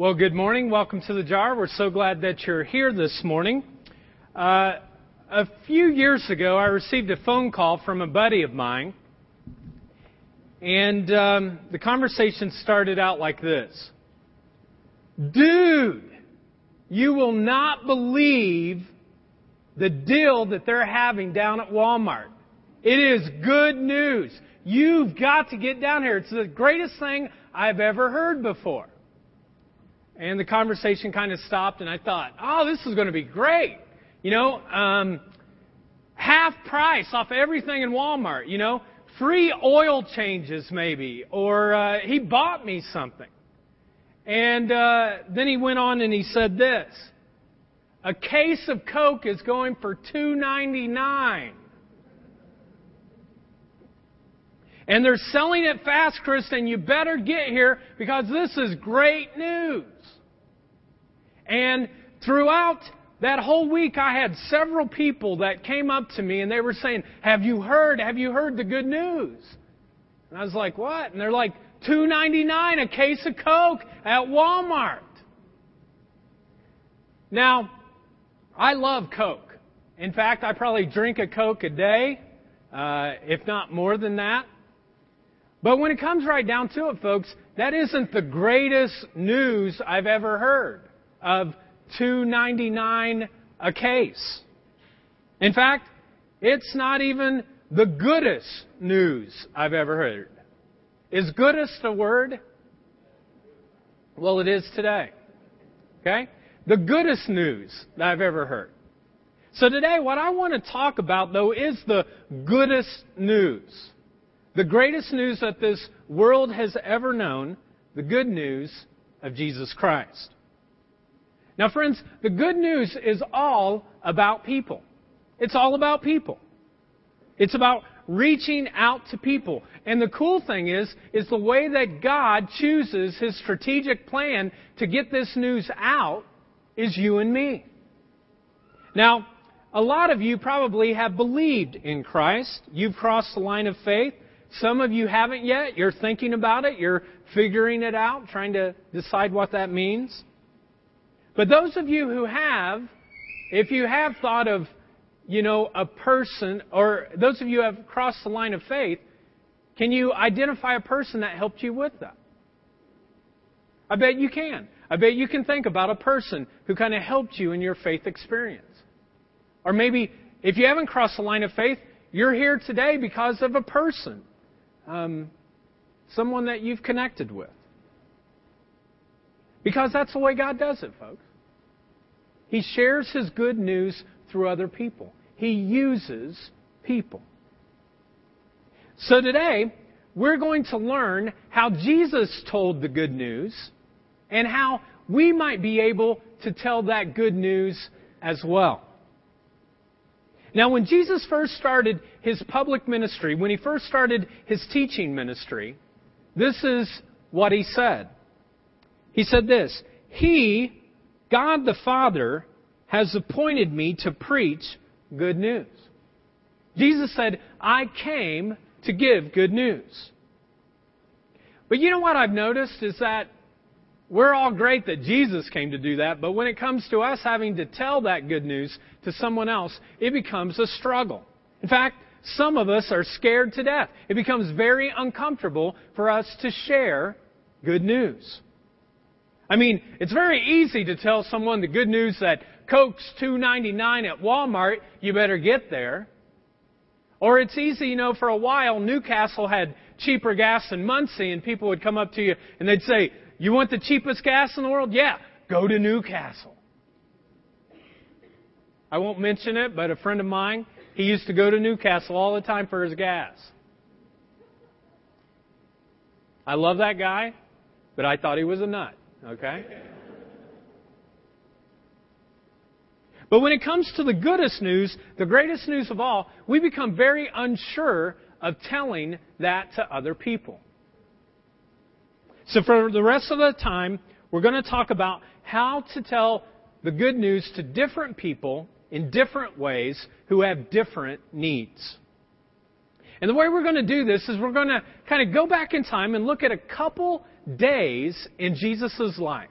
Well, good morning. Welcome to the jar. We're so glad that you're here this morning. Uh, a few years ago, I received a phone call from a buddy of mine, and um, the conversation started out like this Dude, you will not believe the deal that they're having down at Walmart. It is good news. You've got to get down here. It's the greatest thing I've ever heard before. And the conversation kind of stopped, and I thought, oh, this is going to be great. You know, um, half price off everything in Walmart, you know, free oil changes maybe, or uh, he bought me something. And uh, then he went on and he said this a case of Coke is going for two ninety nine. And they're selling it fast, and you better get here because this is great news. And throughout that whole week, I had several people that came up to me and they were saying, Have you heard? Have you heard the good news? And I was like, What? And they're like, $2.99 a case of Coke at Walmart. Now, I love Coke. In fact, I probably drink a Coke a day, uh, if not more than that. But when it comes right down to it, folks, that isn't the greatest news I've ever heard of 299 a case. In fact, it's not even the goodest news I've ever heard. Is goodest a word? Well, it is today. Okay? The goodest news that I've ever heard. So today, what I want to talk about, though, is the goodest news. The greatest news that this world has ever known, the good news of Jesus Christ. Now, friends, the good news is all about people. It's all about people. It's about reaching out to people. And the cool thing is, is the way that God chooses His strategic plan to get this news out is you and me. Now, a lot of you probably have believed in Christ. You've crossed the line of faith. Some of you haven't yet. You're thinking about it. You're figuring it out, trying to decide what that means. But those of you who have, if you have thought of, you know, a person, or those of you who have crossed the line of faith, can you identify a person that helped you with that? I bet you can. I bet you can think about a person who kind of helped you in your faith experience. Or maybe if you haven't crossed the line of faith, you're here today because of a person um, someone that you've connected with. Because that's the way God does it, folks. He shares His good news through other people. He uses people. So today, we're going to learn how Jesus told the good news and how we might be able to tell that good news as well. Now, when Jesus first started his public ministry, when he first started his teaching ministry, this is what he said. He said this He, God the Father, has appointed me to preach good news. Jesus said, I came to give good news. But you know what I've noticed is that we're all great that Jesus came to do that, but when it comes to us having to tell that good news to someone else, it becomes a struggle. In fact, some of us are scared to death. It becomes very uncomfortable for us to share good news. I mean, it's very easy to tell someone the good news that Coke's $2.99 at Walmart, you better get there. Or it's easy, you know, for a while, Newcastle had cheaper gas than Muncie, and people would come up to you and they'd say, you want the cheapest gas in the world? Yeah, go to Newcastle. I won't mention it, but a friend of mine, he used to go to Newcastle all the time for his gas. I love that guy, but I thought he was a nut, okay? But when it comes to the goodest news, the greatest news of all, we become very unsure of telling that to other people. So for the rest of the time, we're going to talk about how to tell the good news to different people in different ways who have different needs. And the way we're going to do this is we're going to kind of go back in time and look at a couple days in Jesus' life.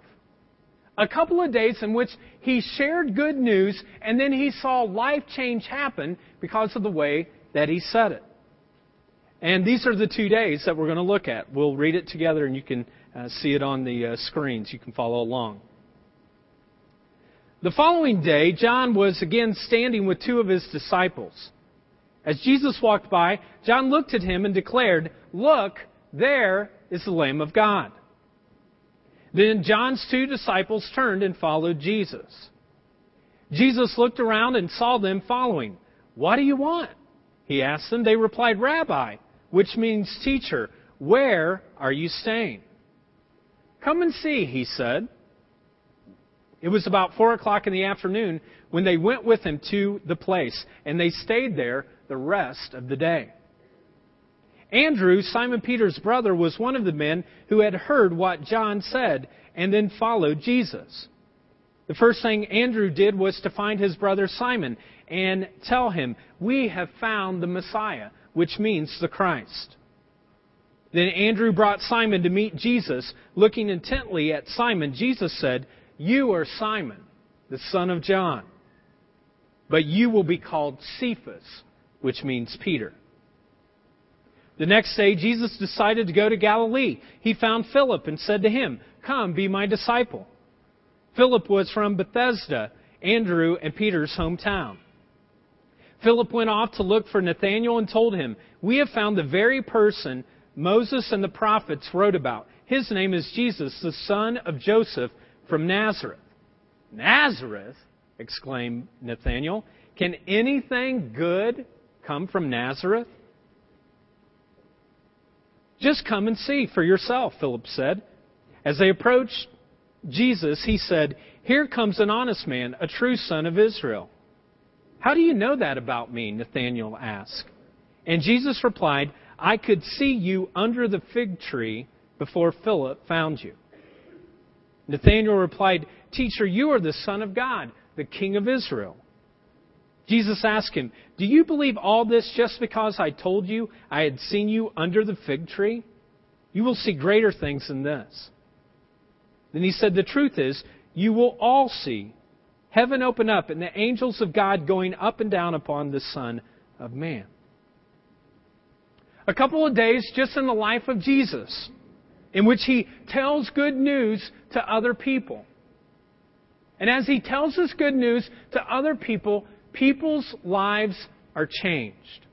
A couple of days in which he shared good news and then he saw life change happen because of the way that he said it. And these are the two days that we're going to look at. We'll read it together and you can uh, see it on the uh, screens. You can follow along. The following day, John was again standing with two of his disciples. As Jesus walked by, John looked at him and declared, Look, there is the Lamb of God. Then John's two disciples turned and followed Jesus. Jesus looked around and saw them following. What do you want? He asked them. They replied, Rabbi, which means teacher, where are you staying? Come and see, he said. It was about four o'clock in the afternoon when they went with him to the place, and they stayed there the rest of the day. Andrew, Simon Peter's brother, was one of the men who had heard what John said and then followed Jesus. The first thing Andrew did was to find his brother Simon and tell him, We have found the Messiah, which means the Christ. Then Andrew brought Simon to meet Jesus. Looking intently at Simon, Jesus said, You are Simon, the son of John. But you will be called Cephas, which means Peter. The next day, Jesus decided to go to Galilee. He found Philip and said to him, Come, be my disciple. Philip was from Bethsaida, Andrew and Peter's hometown. Philip went off to look for Nathanael and told him, We have found the very person Moses and the prophets wrote about. His name is Jesus, the son of Joseph from Nazareth. Nazareth? exclaimed Nathanael. Can anything good come from Nazareth? Just come and see for yourself, Philip said. As they approached Jesus, he said, Here comes an honest man, a true son of Israel. How do you know that about me? Nathanael asked. And Jesus replied, I could see you under the fig tree before Philip found you. Nathanael replied, Teacher, you are the Son of God, the King of Israel. Jesus asked him, Do you believe all this just because I told you I had seen you under the fig tree? You will see greater things than this. Then he said, The truth is, you will all see heaven open up and the angels of God going up and down upon the Son of Man a couple of days just in the life of Jesus, in which he tells good news to other people. And as he tells this good news to other people, people's lives are changed.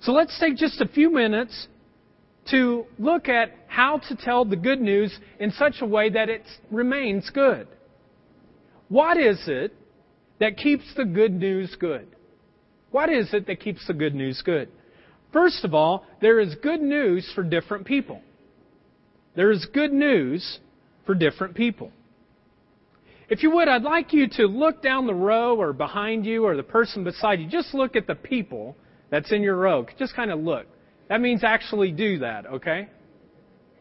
So let's take just a few minutes to look at how to tell the good news in such a way that it remains good. What is it that keeps the good news good? What is it that keeps the good news good? First of all, there is good news for different people. There is good news for different people. If you would, I'd like you to look down the row or behind you or the person beside you. Just look at the people that's in your row. Just kind of look. That means actually do that, okay?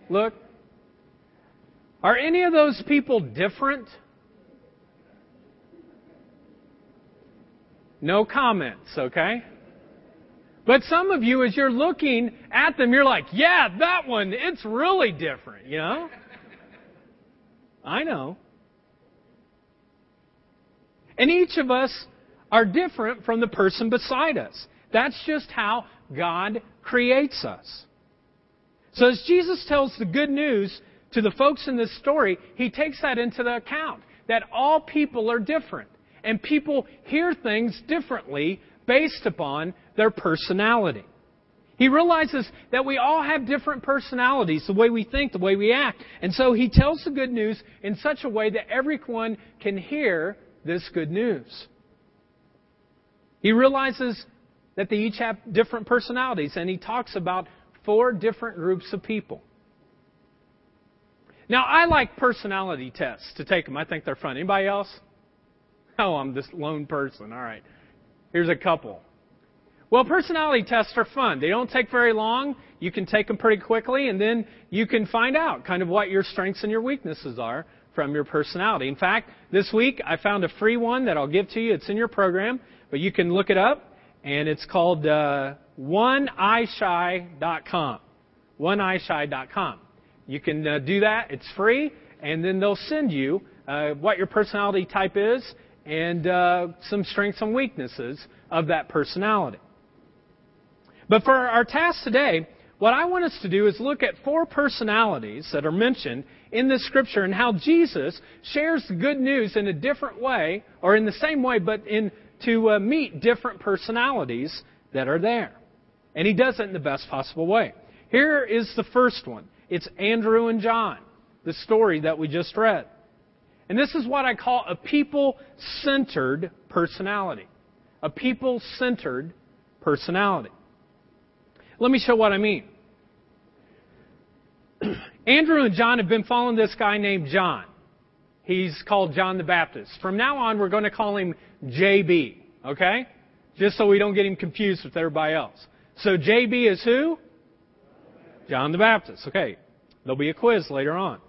Look. Are any of those people different? No comments, okay? But some of you, as you're looking at them, you're like, yeah, that one, it's really different, you know? I know. And each of us are different from the person beside us. That's just how God creates us. So as Jesus tells the good news to the folks in this story, he takes that into the account that all people are different and people hear things differently based upon their personality. He realizes that we all have different personalities, the way we think, the way we act. And so he tells the good news in such a way that everyone can hear this good news. He realizes that they each have different personalities, and he talks about four different groups of people. Now, I like personality tests to take them. I think they're fun. Anybody else? Oh, I'm this lone person. All right. Here's a couple. Well, personality tests are fun. They don't take very long. You can take them pretty quickly, and then you can find out kind of what your strengths and your weaknesses are from your personality. In fact, this week I found a free one that I'll give to you. It's in your program, but you can look it up, and it's called uh, oneeyeshy.com. Oneeyeshy.com. You can uh, do that. It's free, and then they'll send you uh, what your personality type is and uh, some strengths and weaknesses of that personality. But for our task today, what I want us to do is look at four personalities that are mentioned in the scripture and how Jesus shares the good news in a different way, or in the same way, but in to uh, meet different personalities that are there. And he does it in the best possible way. Here is the first one. It's Andrew and John, the story that we just read. And this is what I call a people centered personality. A people centered personality. Let me show what I mean. Andrew and John have been following this guy named John. He's called John the Baptist. From now on, we're going to call him JB, okay? Just so we don't get him confused with everybody else. So JB is who? John the Baptist. Okay. There'll be a quiz later on.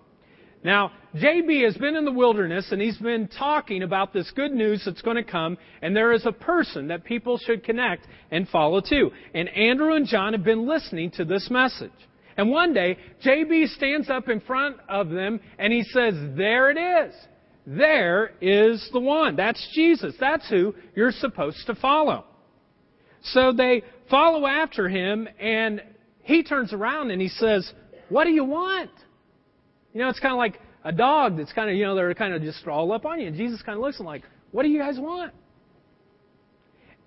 Now, JB has been in the wilderness and he's been talking about this good news that's going to come, and there is a person that people should connect and follow to. And Andrew and John have been listening to this message. And one day, JB stands up in front of them and he says, There it is. There is the one. That's Jesus. That's who you're supposed to follow. So they follow after him and he turns around and he says, What do you want? You know, it's kind of like a dog that's kind of, you know, they're kind of just all up on you. And Jesus kind of looks and like, what do you guys want?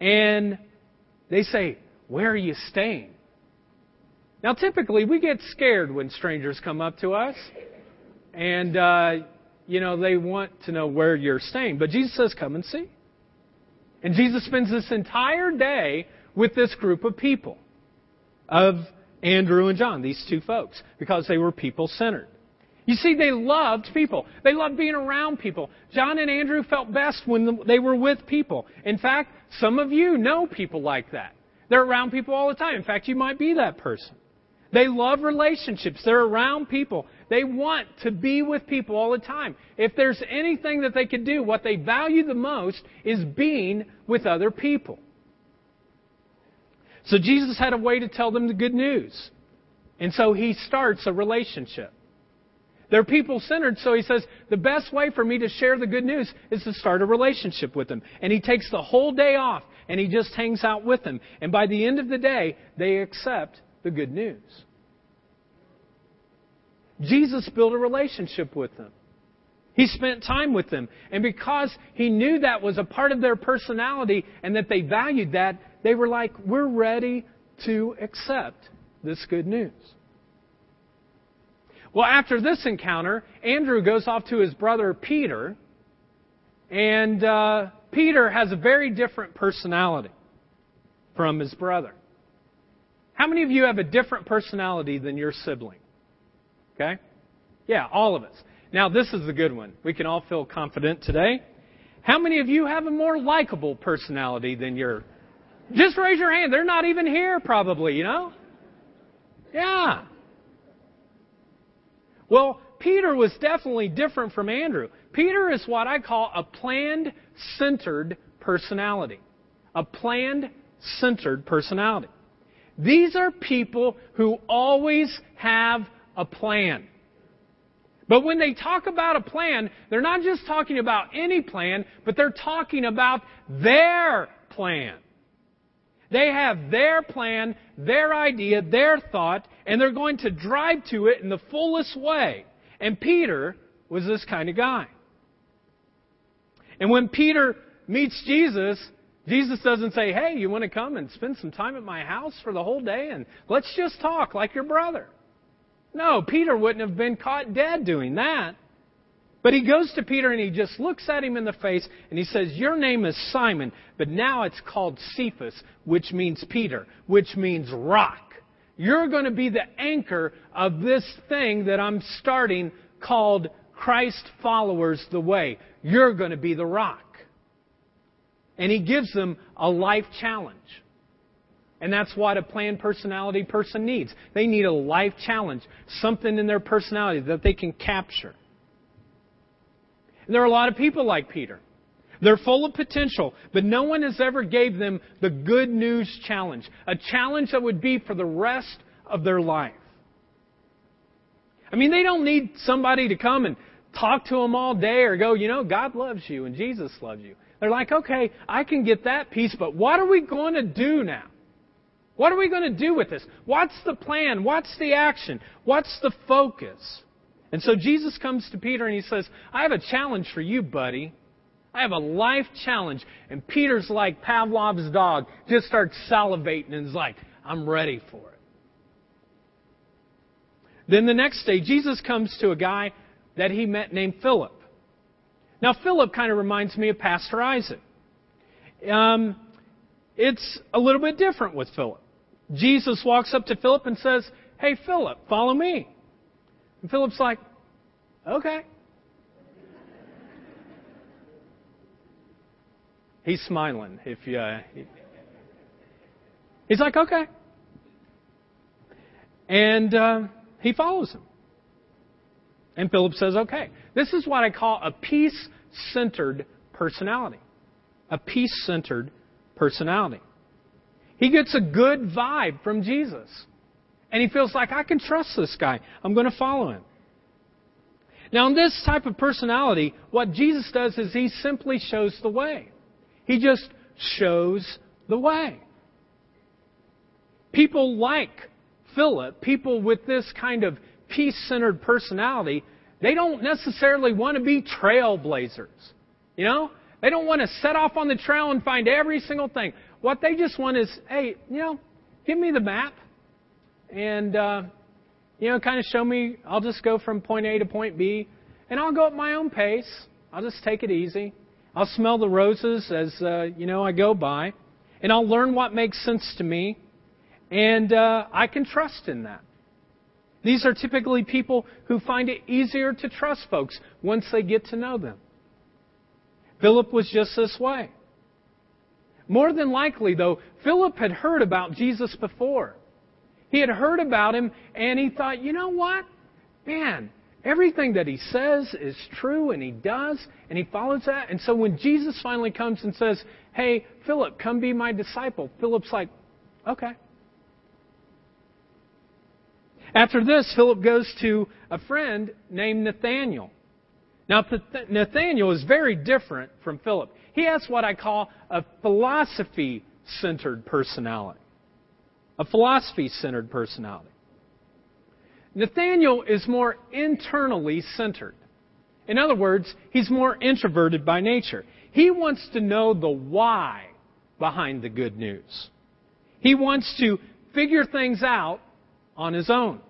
And they say, where are you staying? Now, typically, we get scared when strangers come up to us. And, uh, you know, they want to know where you're staying. But Jesus says, come and see. And Jesus spends this entire day with this group of people, of Andrew and John, these two folks, because they were people centered. You see, they loved people. They loved being around people. John and Andrew felt best when they were with people. In fact, some of you know people like that. They're around people all the time. In fact, you might be that person. They love relationships. They're around people. They want to be with people all the time. If there's anything that they could do, what they value the most is being with other people. So Jesus had a way to tell them the good news. And so he starts a relationship. They're people centered, so he says, the best way for me to share the good news is to start a relationship with them. And he takes the whole day off and he just hangs out with them. And by the end of the day, they accept the good news. Jesus built a relationship with them. He spent time with them. And because he knew that was a part of their personality and that they valued that, they were like, we're ready to accept this good news. Well, after this encounter, Andrew goes off to his brother Peter, and uh, Peter has a very different personality from his brother. How many of you have a different personality than your sibling? Okay? Yeah, all of us. Now, this is the good one. We can all feel confident today. How many of you have a more likable personality than your. Just raise your hand. They're not even here, probably, you know? Yeah. Well, Peter was definitely different from Andrew. Peter is what I call a planned centered personality. A planned centered personality. These are people who always have a plan. But when they talk about a plan, they're not just talking about any plan, but they're talking about their plan. They have their plan, their idea, their thought, and they're going to drive to it in the fullest way. And Peter was this kind of guy. And when Peter meets Jesus, Jesus doesn't say, Hey, you want to come and spend some time at my house for the whole day and let's just talk like your brother. No, Peter wouldn't have been caught dead doing that. But he goes to Peter and he just looks at him in the face and he says, Your name is Simon, but now it's called Cephas, which means Peter, which means rock. You're going to be the anchor of this thing that I'm starting called Christ followers the way. You're going to be the rock. And he gives them a life challenge. And that's what a planned personality person needs. They need a life challenge, something in their personality that they can capture. And there are a lot of people like Peter. They're full of potential, but no one has ever gave them the good news challenge, a challenge that would be for the rest of their life. I mean, they don't need somebody to come and talk to them all day or go, you know, God loves you and Jesus loves you. They're like, okay, I can get that piece, but what are we going to do now? What are we going to do with this? What's the plan? What's the action? What's the focus? And so Jesus comes to Peter and he says, I have a challenge for you, buddy. I have a life challenge. And Peter's like Pavlov's dog, just starts salivating and is like, I'm ready for it. Then the next day, Jesus comes to a guy that he met named Philip. Now, Philip kind of reminds me of Pastor Isaac. Um, it's a little bit different with Philip. Jesus walks up to Philip and says, Hey, Philip, follow me. And Philip's like, Okay. He's smiling. If you, uh, he's like, okay, and uh, he follows him. And Philip says, okay. This is what I call a peace-centered personality. A peace-centered personality. He gets a good vibe from Jesus. And he feels like, I can trust this guy. I'm going to follow him. Now, in this type of personality, what Jesus does is he simply shows the way. He just shows the way. People like Philip, people with this kind of peace centered personality, they don't necessarily want to be trailblazers. You know? They don't want to set off on the trail and find every single thing. What they just want is, hey, you know, give me the map and, uh, you know, kind of show me, I'll just go from point A to point B and I'll go at my own pace. I'll just take it easy. I'll smell the roses as, uh, you know, I go by and I'll learn what makes sense to me and uh, I can trust in that. These are typically people who find it easier to trust folks once they get to know them. Philip was just this way. More than likely, though, Philip had heard about Jesus before. He had heard about him and he thought, you know what? Man, everything that he says is true and he does and he follows that. And so when Jesus finally comes and says, hey, Philip, come be my disciple, Philip's like, okay. After this, Philip goes to a friend named Nathaniel. Now, Nathaniel is very different from Philip. He has what I call a philosophy centered personality. A philosophy centered personality. Nathaniel is more internally centered. In other words, he's more introverted by nature. He wants to know the why behind the good news. He wants to figure things out on his own.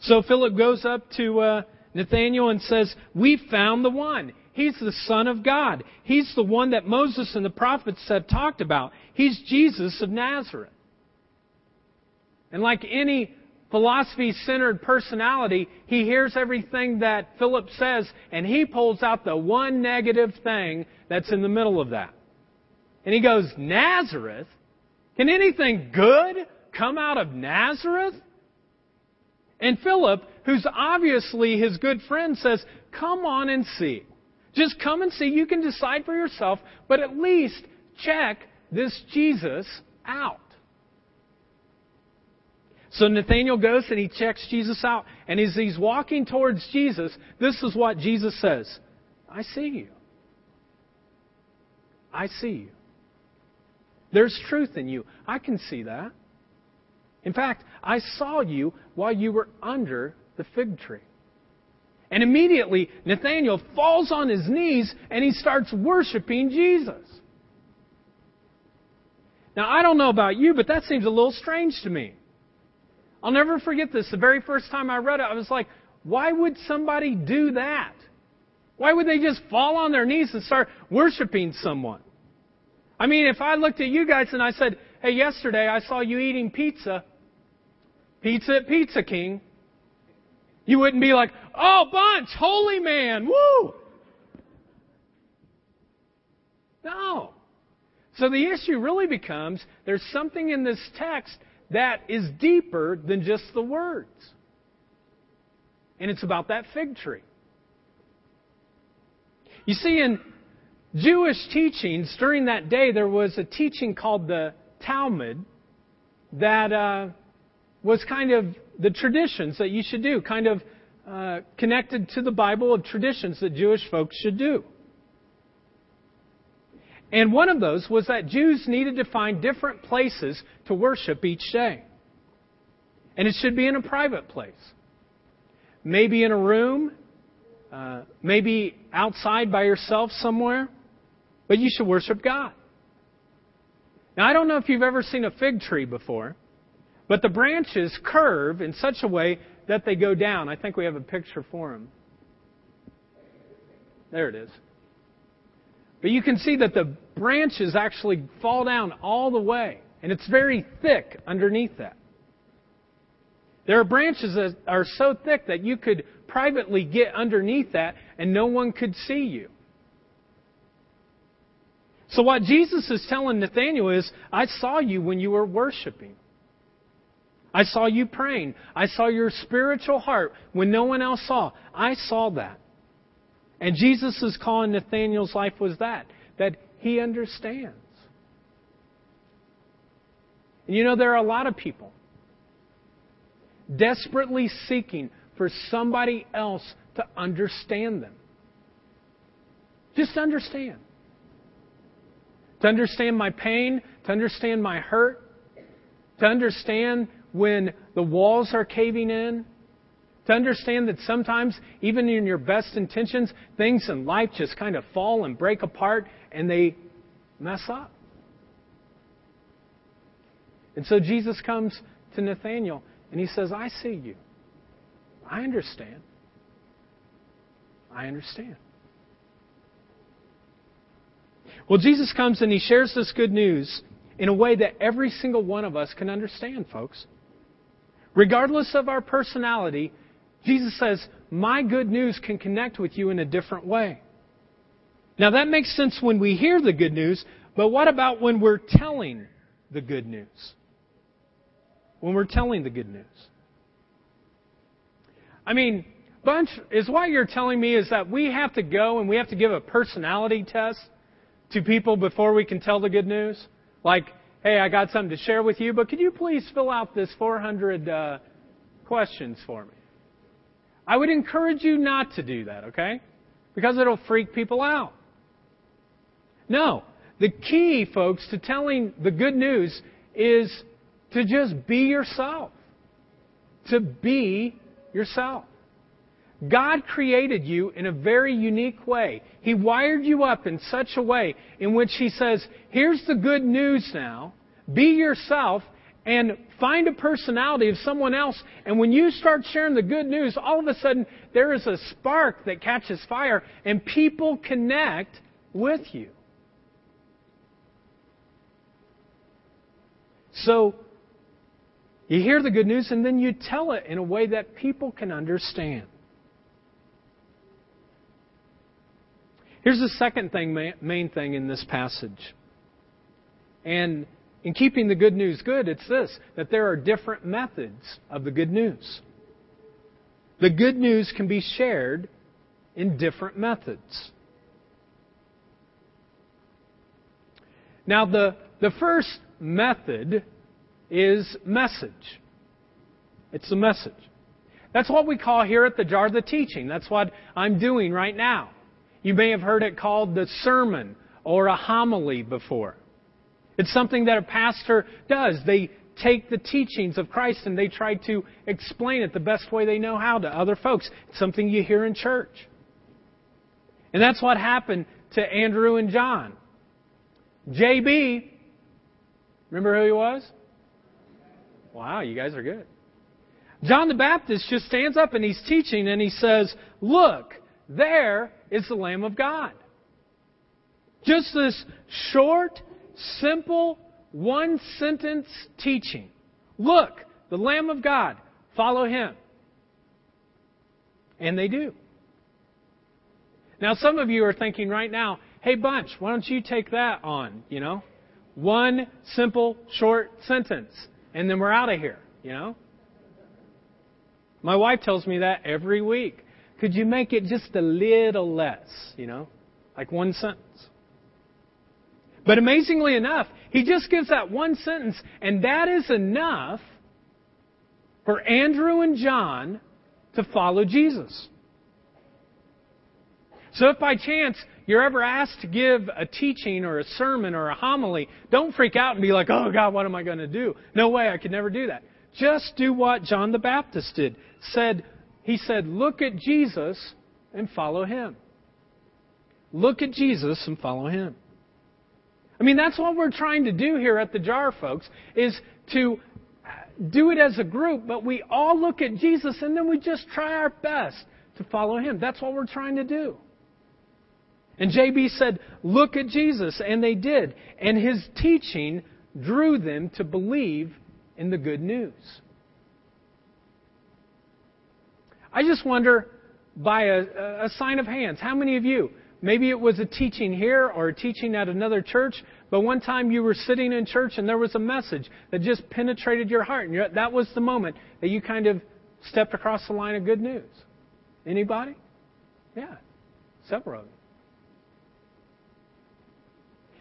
So Philip goes up to uh, Nathanael and says, We found the one. He's the Son of God. He's the one that Moses and the prophets have talked about. He's Jesus of Nazareth. And like any philosophy centered personality, he hears everything that Philip says and he pulls out the one negative thing that's in the middle of that. And he goes, Nazareth? Can anything good come out of Nazareth? And Philip, who's obviously his good friend, says, Come on and see. Just come and see. You can decide for yourself, but at least check this Jesus out. So Nathaniel goes and he checks Jesus out. And as he's walking towards Jesus, this is what Jesus says I see you. I see you. There's truth in you. I can see that. In fact, I saw you while you were under the fig tree. And immediately, Nathanael falls on his knees and he starts worshiping Jesus. Now, I don't know about you, but that seems a little strange to me. I'll never forget this. The very first time I read it, I was like, why would somebody do that? Why would they just fall on their knees and start worshiping someone? I mean, if I looked at you guys and I said, hey, yesterday I saw you eating pizza, Pizza at Pizza King. You wouldn't be like, oh, bunch, holy man, woo! No. So the issue really becomes there's something in this text that is deeper than just the words. And it's about that fig tree. You see, in Jewish teachings during that day, there was a teaching called the Talmud that uh, was kind of the traditions that you should do, kind of uh, connected to the Bible of traditions that Jewish folks should do. And one of those was that Jews needed to find different places to worship each day. And it should be in a private place. Maybe in a room, uh, maybe outside by yourself somewhere, but you should worship God. Now, I don't know if you've ever seen a fig tree before, but the branches curve in such a way that they go down. I think we have a picture for them. There it is. But you can see that the branches actually fall down all the way, and it's very thick underneath that. There are branches that are so thick that you could privately get underneath that and no one could see you. So, what Jesus is telling Nathanael is, I saw you when you were worshiping. I saw you praying. I saw your spiritual heart when no one else saw. I saw that. And Jesus' call in Nathanael's life was that, that he understands. And you know, there are a lot of people desperately seeking for somebody else to understand them. Just understand. To understand my pain, to understand my hurt, to understand when the walls are caving in, to understand that sometimes, even in your best intentions, things in life just kind of fall and break apart and they mess up. And so Jesus comes to Nathanael and he says, I see you. I understand. I understand. Well, Jesus comes and he shares this good news in a way that every single one of us can understand, folks. Regardless of our personality, Jesus says, My good news can connect with you in a different way. Now, that makes sense when we hear the good news, but what about when we're telling the good news? When we're telling the good news. I mean, Bunch, is what you're telling me is that we have to go and we have to give a personality test to people before we can tell the good news? Like, hey, I got something to share with you, but could you please fill out this 400 uh, questions for me? I would encourage you not to do that, okay? Because it'll freak people out. No. The key, folks, to telling the good news is to just be yourself. To be yourself. God created you in a very unique way. He wired you up in such a way in which He says, here's the good news now. Be yourself and find a personality of someone else. And when you start sharing the good news, all of a sudden there is a spark that catches fire and people connect with you. So, you hear the good news and then you tell it in a way that people can understand. Here's the second thing, main thing in this passage. And in keeping the good news good, it's this that there are different methods of the good news. The good news can be shared in different methods. Now, the, the first method is message. It's the message. That's what we call here at the jar the teaching. That's what I'm doing right now. You may have heard it called the sermon or a homily before. It's something that a pastor does. They take the teachings of Christ and they try to explain it the best way they know how to other folks. It's something you hear in church. And that's what happened to Andrew and John. JB, remember who he was? Wow, you guys are good. John the Baptist just stands up and he's teaching and he says, Look, there is the Lamb of God. Just this short, simple, one sentence teaching. Look, the Lamb of God, follow him. And they do. Now, some of you are thinking right now, hey, Bunch, why don't you take that on, you know? One simple, short sentence, and then we're out of here, you know? My wife tells me that every week. Could you make it just a little less, you know? Like one sentence. But amazingly enough, he just gives that one sentence, and that is enough for Andrew and John to follow Jesus. So if by chance you're ever asked to give a teaching or a sermon or a homily, don't freak out and be like, oh God, what am I going to do? No way, I could never do that. Just do what John the Baptist did. Said, he said, look at Jesus and follow him. Look at Jesus and follow him. I mean, that's what we're trying to do here at the jar, folks, is to uh, do it as a group, but we all look at Jesus and then we just try our best to follow him. That's what we're trying to do. And JB said, Look at Jesus. And they did. And his teaching drew them to believe in the good news. I just wonder, by a, a sign of hands, how many of you, maybe it was a teaching here or a teaching at another church, but one time you were sitting in church and there was a message that just penetrated your heart, and that was the moment that you kind of stepped across the line of good news. Anybody? Yeah, several of you.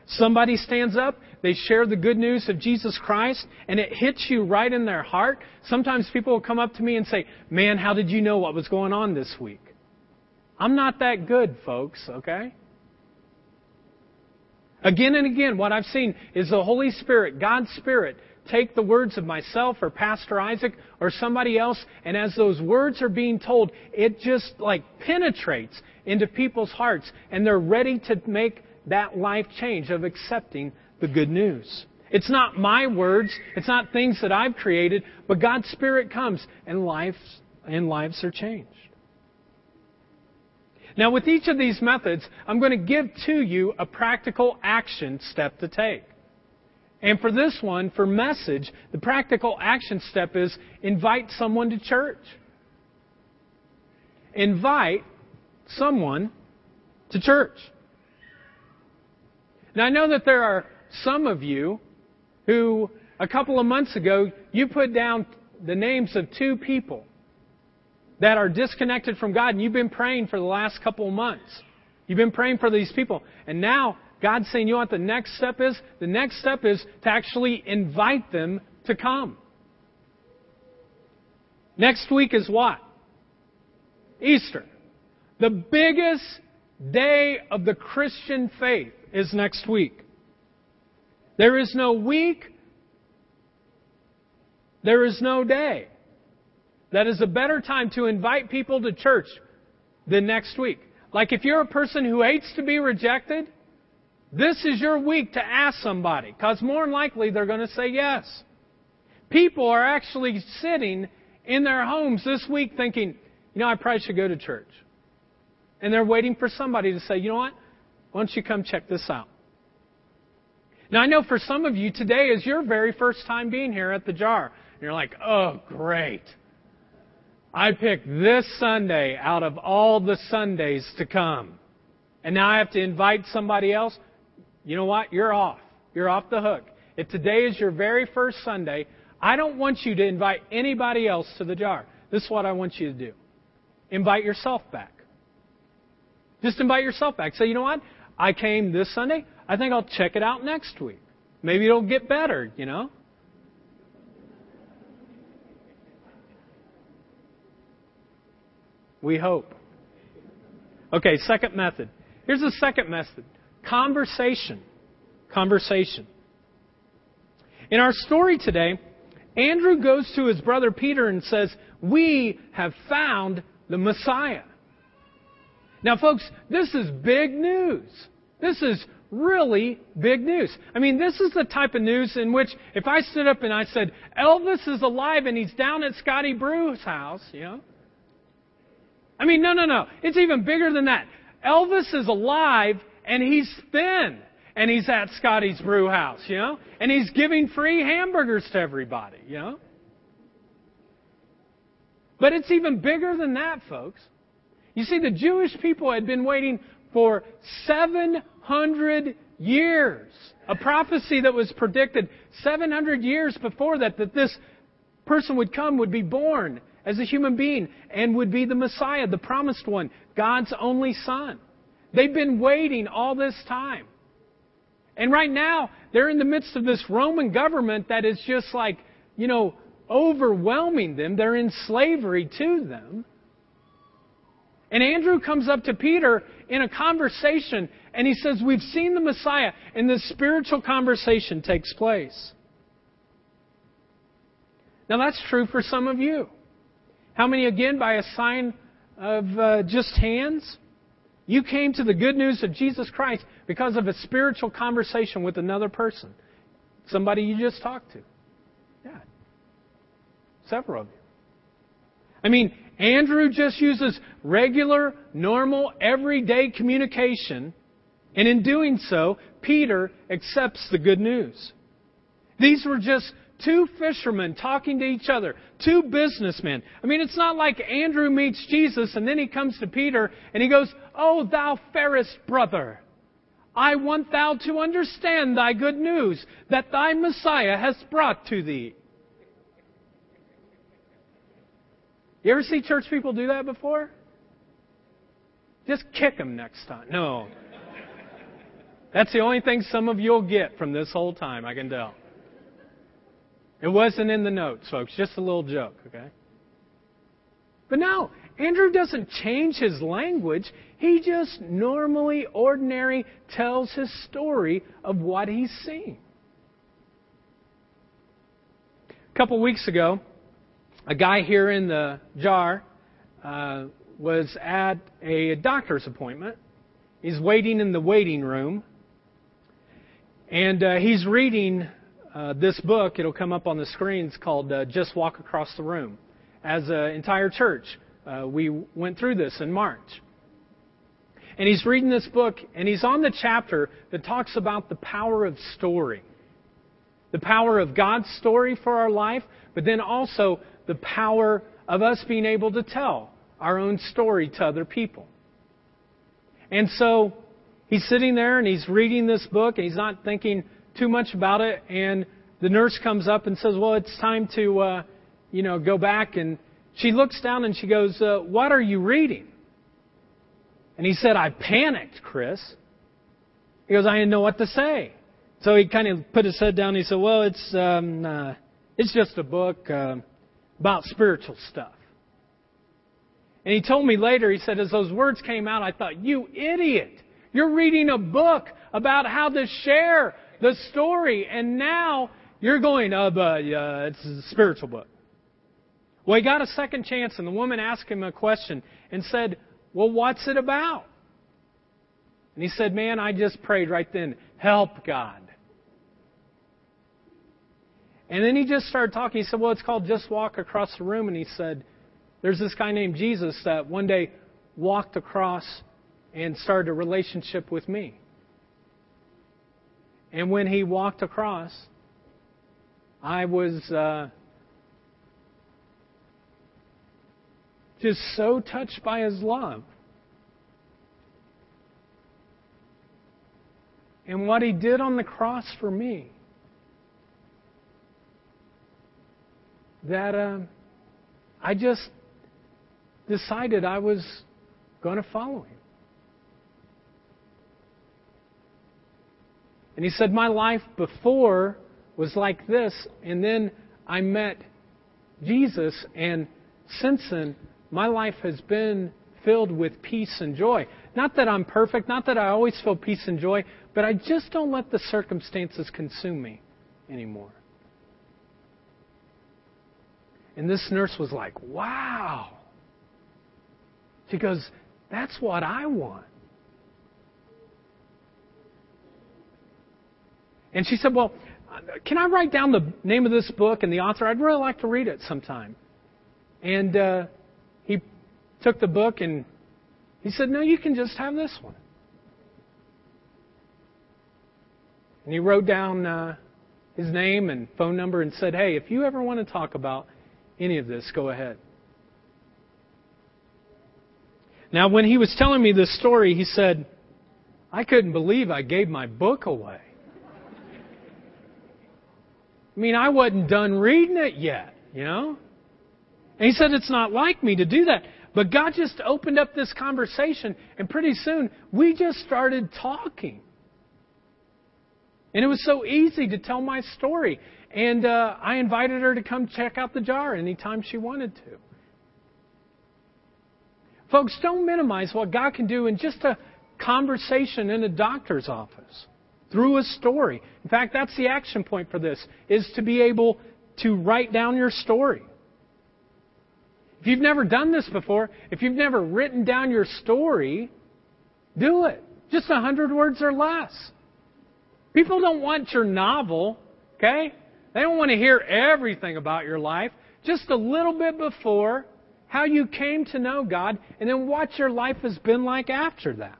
Somebody stands up, they share the good news of Jesus Christ, and it hits you right in their heart. Sometimes people will come up to me and say, Man, how did you know what was going on this week? I'm not that good, folks, okay? Again and again, what I've seen is the Holy Spirit, God's Spirit, take the words of myself or Pastor Isaac or somebody else, and as those words are being told, it just like penetrates into people's hearts, and they're ready to make that life change of accepting the good news. It's not my words, it's not things that I've created, but God's Spirit comes and lives and lives are changed. Now, with each of these methods, I'm going to give to you a practical action step to take. And for this one, for message, the practical action step is invite someone to church. Invite someone to church. Now, I know that there are some of you who, a couple of months ago, you put down the names of two people that are disconnected from God, and you've been praying for the last couple of months. You've been praying for these people. And now, God's saying, you know what the next step is? The next step is to actually invite them to come. Next week is what? Easter. The biggest day of the Christian faith is next week. There is no week, there is no day. That is a better time to invite people to church than next week. Like if you're a person who hates to be rejected, this is your week to ask somebody, because more than likely they're going to say yes. People are actually sitting in their homes this week thinking, you know, I probably should go to church. And they're waiting for somebody to say, you know what? Why don't you come check this out? Now, I know for some of you, today is your very first time being here at the jar. And you're like, oh, great. I picked this Sunday out of all the Sundays to come. And now I have to invite somebody else. You know what? You're off. You're off the hook. If today is your very first Sunday, I don't want you to invite anybody else to the jar. This is what I want you to do. Invite yourself back. Just invite yourself back. Say, you know what? I came this Sunday. I think I'll check it out next week. Maybe it'll get better, you know? We hope. Okay, second method. Here's the second method conversation. Conversation. In our story today, Andrew goes to his brother Peter and says, We have found the Messiah. Now, folks, this is big news. This is really big news. I mean, this is the type of news in which if I stood up and I said, Elvis is alive and he's down at Scotty's Brew House, you know. I mean, no, no, no. It's even bigger than that. Elvis is alive and he's thin and he's at Scotty's Brew House, you know, and he's giving free hamburgers to everybody, you know. But it's even bigger than that, folks. You see, the Jewish people had been waiting for 700 years. A prophecy that was predicted 700 years before that, that this person would come, would be born as a human being, and would be the Messiah, the promised one, God's only Son. They've been waiting all this time. And right now, they're in the midst of this Roman government that is just like, you know, overwhelming them. They're in slavery to them. And Andrew comes up to Peter in a conversation and he says, We've seen the Messiah. And this spiritual conversation takes place. Now that's true for some of you. How many, again, by a sign of uh, just hands? You came to the good news of Jesus Christ because of a spiritual conversation with another person. Somebody you just talked to. Yeah. Several of you. I mean, Andrew just uses regular, normal, everyday communication, and in doing so, Peter accepts the good news. These were just two fishermen talking to each other, two businessmen. I mean, it's not like Andrew meets Jesus and then he comes to Peter and he goes, Oh, thou fairest brother, I want thou to understand thy good news that thy Messiah has brought to thee. You ever see church people do that before? Just kick them next time. No. That's the only thing some of you'll get from this whole time, I can tell. It wasn't in the notes, folks. Just a little joke, okay? But no, Andrew doesn't change his language. He just normally, ordinary, tells his story of what he's seen. A couple weeks ago, a guy here in the jar uh, was at a doctor's appointment. He's waiting in the waiting room. And uh, he's reading uh, this book, it'll come up on the screens, called uh, Just Walk Across the Room. As an entire church, uh, we went through this in March. And he's reading this book, and he's on the chapter that talks about the power of story. The power of God's story for our life, but then also the power of us being able to tell our own story to other people. And so he's sitting there and he's reading this book, and he's not thinking, too much about it, and the nurse comes up and says, "Well, it's time to, uh, you know, go back." And she looks down and she goes, uh, "What are you reading?" And he said, "I panicked, Chris." He goes, "I didn't know what to say." So he kind of put his head down. And he said, "Well, it's um, uh, it's just a book uh, about spiritual stuff." And he told me later. He said, as those words came out, I thought, "You idiot! You're reading a book about how to share the story, and now you're going, uh, but uh, it's a spiritual book. Well, he got a second chance, and the woman asked him a question and said, Well, what's it about? And he said, Man, I just prayed right then, help God. And then he just started talking. He said, Well, it's called Just Walk Across the Room. And he said, There's this guy named Jesus that one day walked across and started a relationship with me. And when he walked across, I was uh, just so touched by his love. And what he did on the cross for me. That uh, I just decided I was going to follow him. And he said, My life before was like this, and then I met Jesus, and since then, my life has been filled with peace and joy. Not that I'm perfect, not that I always feel peace and joy, but I just don't let the circumstances consume me anymore. And this nurse was like, Wow. She goes, That's what I want. And she said, Well, can I write down the name of this book and the author? I'd really like to read it sometime. And uh, he took the book and he said, No, you can just have this one. And he wrote down uh, his name and phone number and said, Hey, if you ever want to talk about any of this, go ahead. Now, when he was telling me this story, he said, I couldn't believe I gave my book away. I mean, I wasn't done reading it yet, you know? And he said, It's not like me to do that. But God just opened up this conversation, and pretty soon we just started talking. And it was so easy to tell my story. And uh, I invited her to come check out the jar anytime she wanted to. Folks, don't minimize what God can do in just a conversation in a doctor's office through a story. In fact, that's the action point for this is to be able to write down your story. If you've never done this before, if you've never written down your story, do it. Just a hundred words or less. People don't want your novel, okay? They don't want to hear everything about your life. Just a little bit before, how you came to know God, and then what your life has been like after that.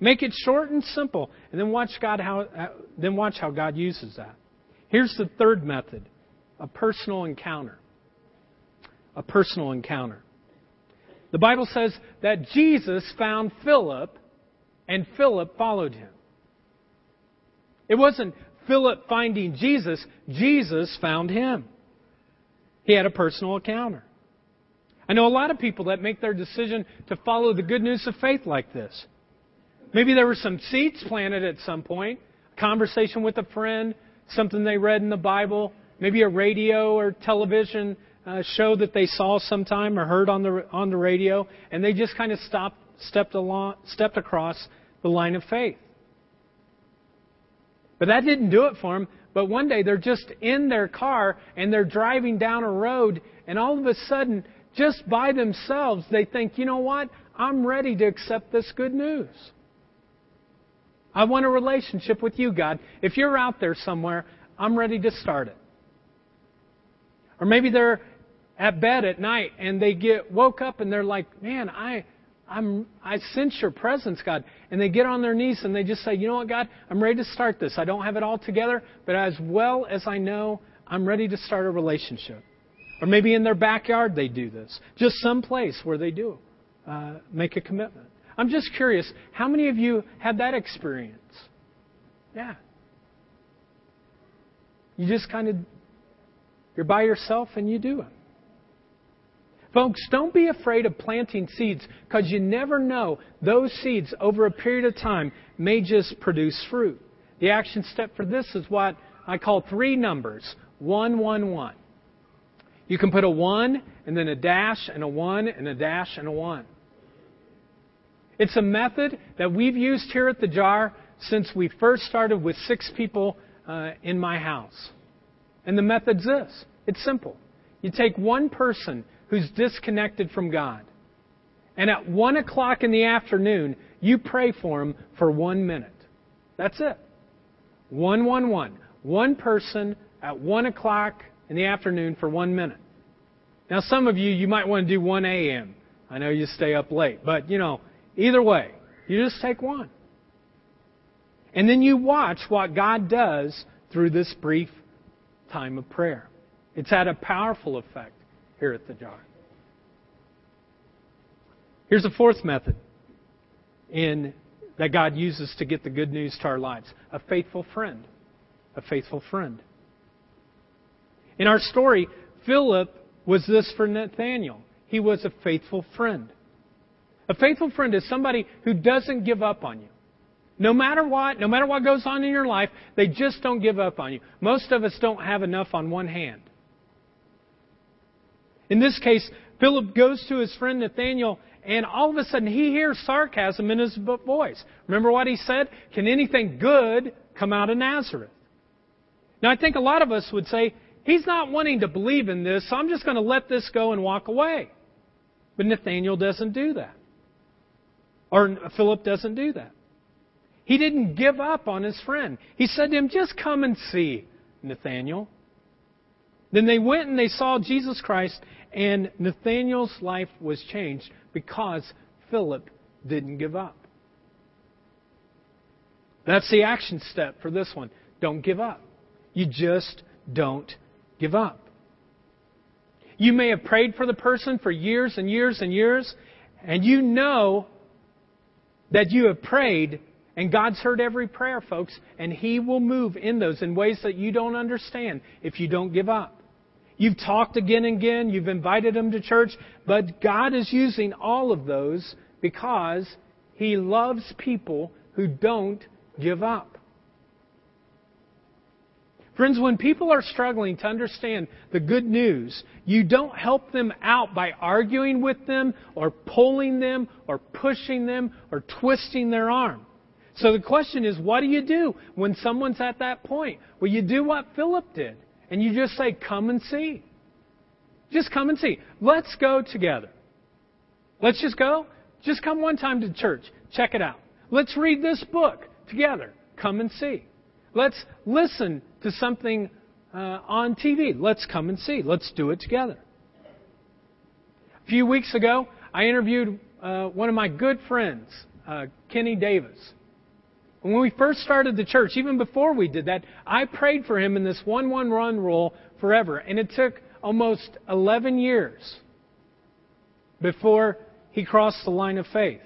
Make it short and simple, and then watch God how uh, then watch how God uses that. Here's the third method: a personal encounter. A personal encounter. The Bible says that Jesus found Philip, and Philip followed him. It wasn't Philip finding Jesus, Jesus found him. He had a personal encounter. I know a lot of people that make their decision to follow the good news of faith like this. Maybe there were some seeds planted at some point, a conversation with a friend, something they read in the Bible, maybe a radio or television uh, show that they saw sometime or heard on the on the radio, and they just kind of stopped, stepped along, stepped across the line of faith. But that didn't do it for them. But one day they're just in their car and they're driving down a road, and all of a sudden, just by themselves, they think, you know what? I'm ready to accept this good news. I want a relationship with you, God. If you're out there somewhere, I'm ready to start it. Or maybe they're at bed at night and they get woke up and they're like, man, I, I'm, I sense your presence, God. And they get on their knees and they just say, you know what, God, I'm ready to start this. I don't have it all together, but as well as I know, I'm ready to start a relationship. Or maybe in their backyard they do this. Just some place where they do uh, make a commitment. I'm just curious, how many of you had that experience? Yeah. You just kind of, you're by yourself and you do it. Folks, don't be afraid of planting seeds because you never know. Those seeds, over a period of time, may just produce fruit. The action step for this is what I call three numbers 111. You can put a 1 and then a dash and a 1 and a dash and a 1. It's a method that we've used here at the jar since we first started with six people uh, in my house. And the method's this it's simple. You take one person who's disconnected from God. And at 1 o'clock in the afternoon, you pray for him for one minute. That's it. 111. One person at 1 o'clock in the afternoon for one minute. Now, some of you, you might want to do 1 a.m. I know you stay up late, but you know, either way, you just take one. And then you watch what God does through this brief time of prayer. It's had a powerful effect here at the jar. Here's a fourth method in that God uses to get the good news to our lives. A faithful friend. A faithful friend. In our story, Philip was this for Nathaniel. He was a faithful friend. A faithful friend is somebody who doesn't give up on you. No matter what, no matter what goes on in your life, they just don't give up on you. Most of us don't have enough on one hand. In this case, Philip goes to his friend Nathaniel, and all of a sudden he hears sarcasm in his voice. Remember what he said? Can anything good come out of Nazareth? Now, I think a lot of us would say, he's not wanting to believe in this, so I'm just going to let this go and walk away. But Nathaniel doesn't do that. Or Philip doesn't do that. He didn't give up on his friend. He said to him, Just come and see, Nathaniel. Then they went and they saw Jesus Christ, and Nathaniel's life was changed because Philip didn't give up. That's the action step for this one. Don't give up. You just don't give up. You may have prayed for the person for years and years and years, and you know that you have prayed, and God's heard every prayer, folks, and He will move in those in ways that you don't understand if you don't give up. You've talked again and again, you've invited them to church, but God is using all of those because He loves people who don't give up. Friends, when people are struggling to understand the good news, you don't help them out by arguing with them or pulling them or pushing them or twisting their arm. So the question is, what do you do when someone's at that point? Well, you do what Philip did, and you just say, Come and see. Just come and see. Let's go together. Let's just go. Just come one time to church. Check it out. Let's read this book together. Come and see. Let's listen to something uh, on TV. Let's come and see. Let's do it together. A few weeks ago, I interviewed uh, one of my good friends, uh, Kenny Davis. When we first started the church, even before we did that, I prayed for him in this one one run rule forever. And it took almost 11 years before he crossed the line of faith.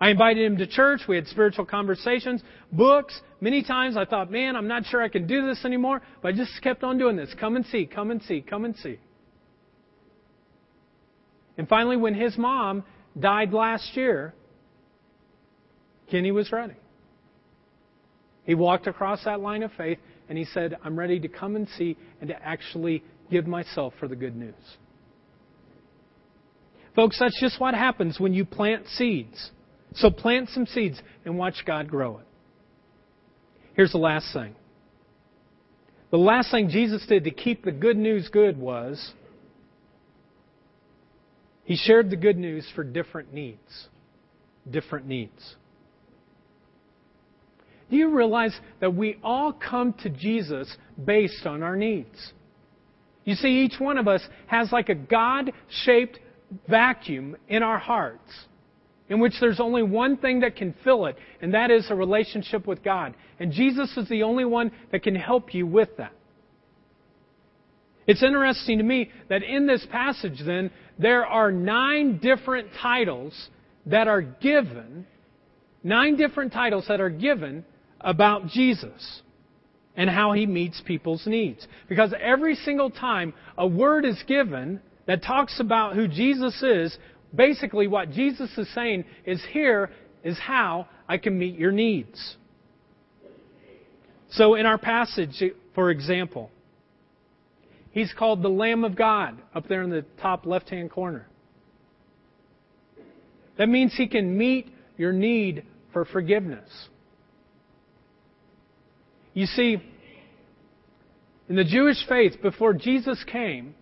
I invited him to church. We had spiritual conversations, books. Many times I thought, man, I'm not sure I can do this anymore. But I just kept on doing this. Come and see, come and see, come and see. And finally, when his mom died last year, Kenny was ready. He walked across that line of faith and he said, I'm ready to come and see and to actually give myself for the good news. Folks, that's just what happens when you plant seeds. So plant some seeds and watch God grow it. Here's the last thing. The last thing Jesus did to keep the good news good was he shared the good news for different needs. Different needs. Do you realize that we all come to Jesus based on our needs? You see, each one of us has like a God shaped vacuum in our hearts in which there's only one thing that can fill it, and that is a relationship with God. And Jesus is the only one that can help you with that. It's interesting to me that in this passage, then, there are nine different titles that are given, nine different titles that are given about Jesus and how he meets people's needs. Because every single time a word is given that talks about who Jesus is, basically what Jesus is saying is here is how I can meet your needs. So in our passage, for example, he's called the Lamb of God up there in the top left hand corner. That means he can meet your need for forgiveness. You see, in the Jewish faith, before Jesus came,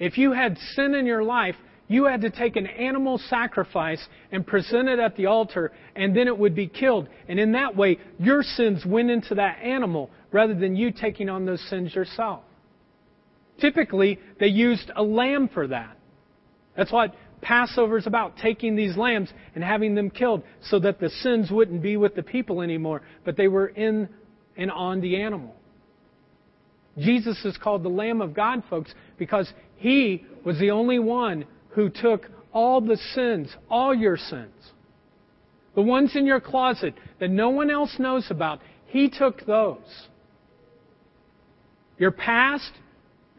if you had sin in your life, you had to take an animal sacrifice and present it at the altar, and then it would be killed. And in that way, your sins went into that animal rather than you taking on those sins yourself. Typically, they used a lamb for that. That's what Passover is about, taking these lambs and having them killed so that the sins wouldn't be with the people anymore, but they were in and on the animal. Jesus is called the Lamb of God, folks, because he was the only one who took all the sins, all your sins, the ones in your closet that no one else knows about, He took those. Your past,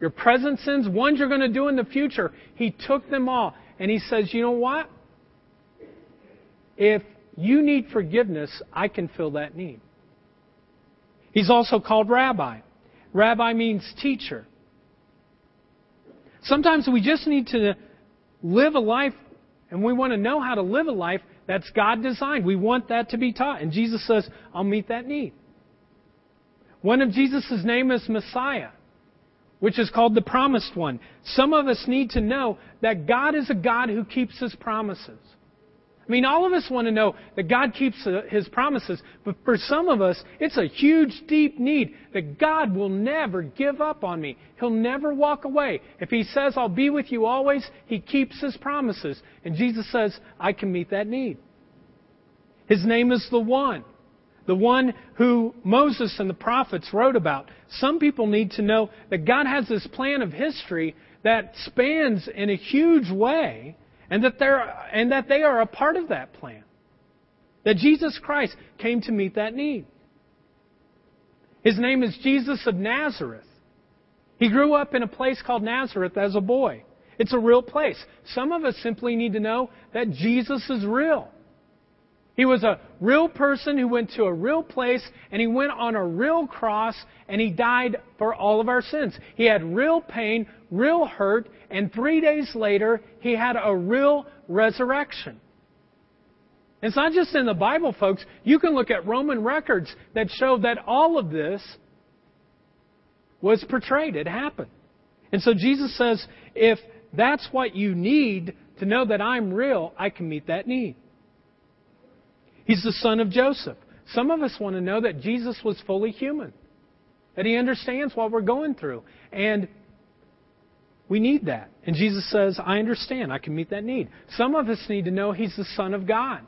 your present sins, ones you're going to do in the future, He took them all. And He says, you know what? If you need forgiveness, I can fill that need. He's also called rabbi. Rabbi means teacher. Sometimes we just need to live a life, and we want to know how to live a life that's God designed. We want that to be taught. And Jesus says, I'll meet that need. One of Jesus' name is Messiah, which is called the promised one. Some of us need to know that God is a God who keeps his promises. I mean, all of us want to know that God keeps uh, His promises, but for some of us, it's a huge, deep need that God will never give up on me. He'll never walk away. If He says, I'll be with you always, He keeps His promises. And Jesus says, I can meet that need. His name is the One. The one who Moses and the prophets wrote about. Some people need to know that God has this plan of history that spans in a huge way and that, they're, and that they are a part of that plan. That Jesus Christ came to meet that need. His name is Jesus of Nazareth. He grew up in a place called Nazareth as a boy. It's a real place. Some of us simply need to know that Jesus is real. He was a real person who went to a real place and he went on a real cross and he died for all of our sins. He had real pain, real hurt, and three days later he had a real resurrection. It's not just in the Bible, folks. You can look at Roman records that show that all of this was portrayed. It happened. And so Jesus says, if that's what you need to know that I'm real, I can meet that need. He's the son of Joseph. Some of us want to know that Jesus was fully human, that he understands what we're going through. And we need that. And Jesus says, I understand. I can meet that need. Some of us need to know he's the Son of God.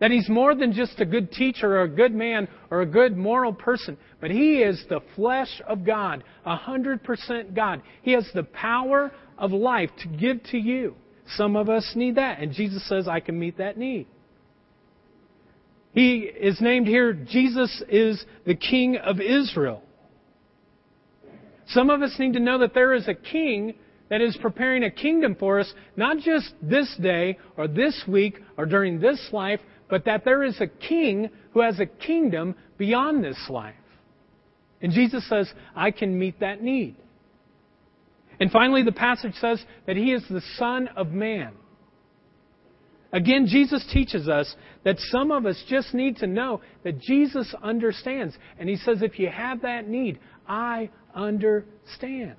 That he's more than just a good teacher or a good man or a good moral person, but he is the flesh of God, a hundred percent God. He has the power of life to give to you. Some of us need that, and Jesus says, I can meet that need. He is named here, Jesus is the King of Israel. Some of us need to know that there is a king that is preparing a kingdom for us, not just this day or this week or during this life, but that there is a king who has a kingdom beyond this life. And Jesus says, I can meet that need. And finally, the passage says that he is the Son of Man. Again, Jesus teaches us that some of us just need to know that Jesus understands. And he says, if you have that need, I understand.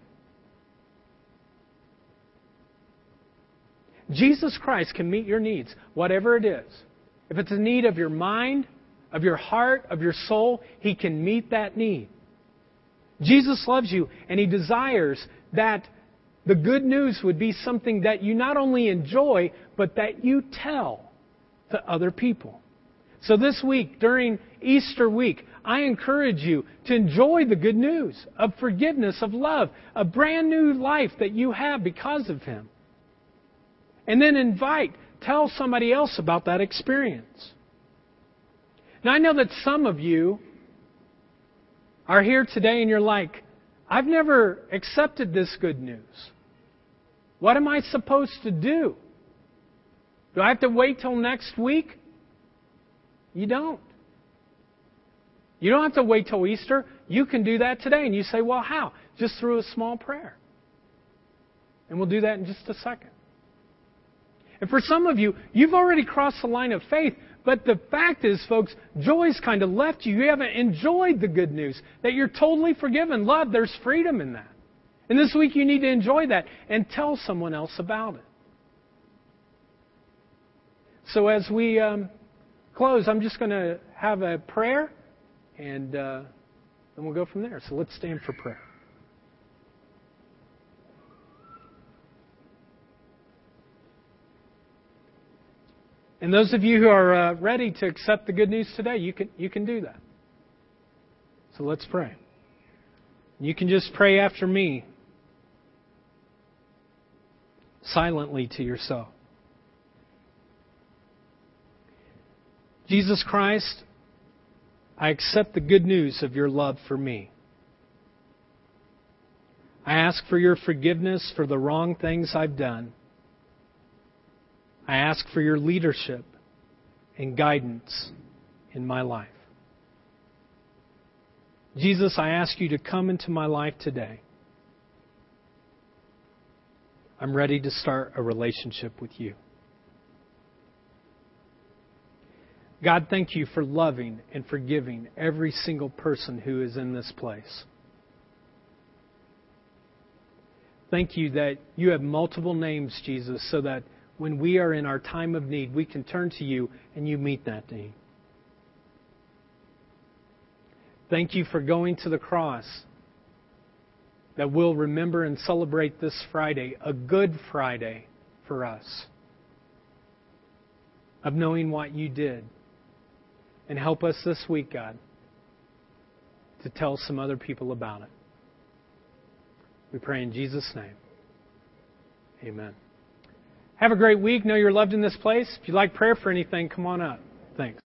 Jesus Christ can meet your needs, whatever it is. If it's a need of your mind, of your heart, of your soul, He can meet that need. Jesus loves you, and He desires that the good news would be something that you not only enjoy, but that you tell to other people. So this week, during Easter week, I encourage you to enjoy the good news of forgiveness, of love, a brand new life that you have because of Him. And then invite, tell somebody else about that experience. Now, I know that some of you are here today and you're like, I've never accepted this good news. What am I supposed to do? Do I have to wait till next week? You don't. You don't have to wait till Easter. You can do that today. And you say, well, how? Just through a small prayer. And we'll do that in just a second. And for some of you, you've already crossed the line of faith, but the fact is, folks, joy's kind of left you. You haven't enjoyed the good news that you're totally forgiven, loved. There's freedom in that. And this week you need to enjoy that and tell someone else about it. So as we um, close, I'm just going to have a prayer, and uh, then we'll go from there. So let's stand for prayer. And those of you who are uh, ready to accept the good news today, you can, you can do that. So let's pray. You can just pray after me silently to yourself. Jesus Christ, I accept the good news of your love for me. I ask for your forgiveness for the wrong things I've done. I ask for your leadership and guidance in my life. Jesus, I ask you to come into my life today. I'm ready to start a relationship with you. God, thank you for loving and forgiving every single person who is in this place. Thank you that you have multiple names, Jesus, so that when we are in our time of need, we can turn to you and you meet that need. Thank you for going to the cross that we'll remember and celebrate this Friday, a good Friday for us, of knowing what you did. And help us this week, God, to tell some other people about it. We pray in Jesus' name. Amen. Have a great week. Know you're loved in this place. If you'd like prayer for anything, come on up. Thanks.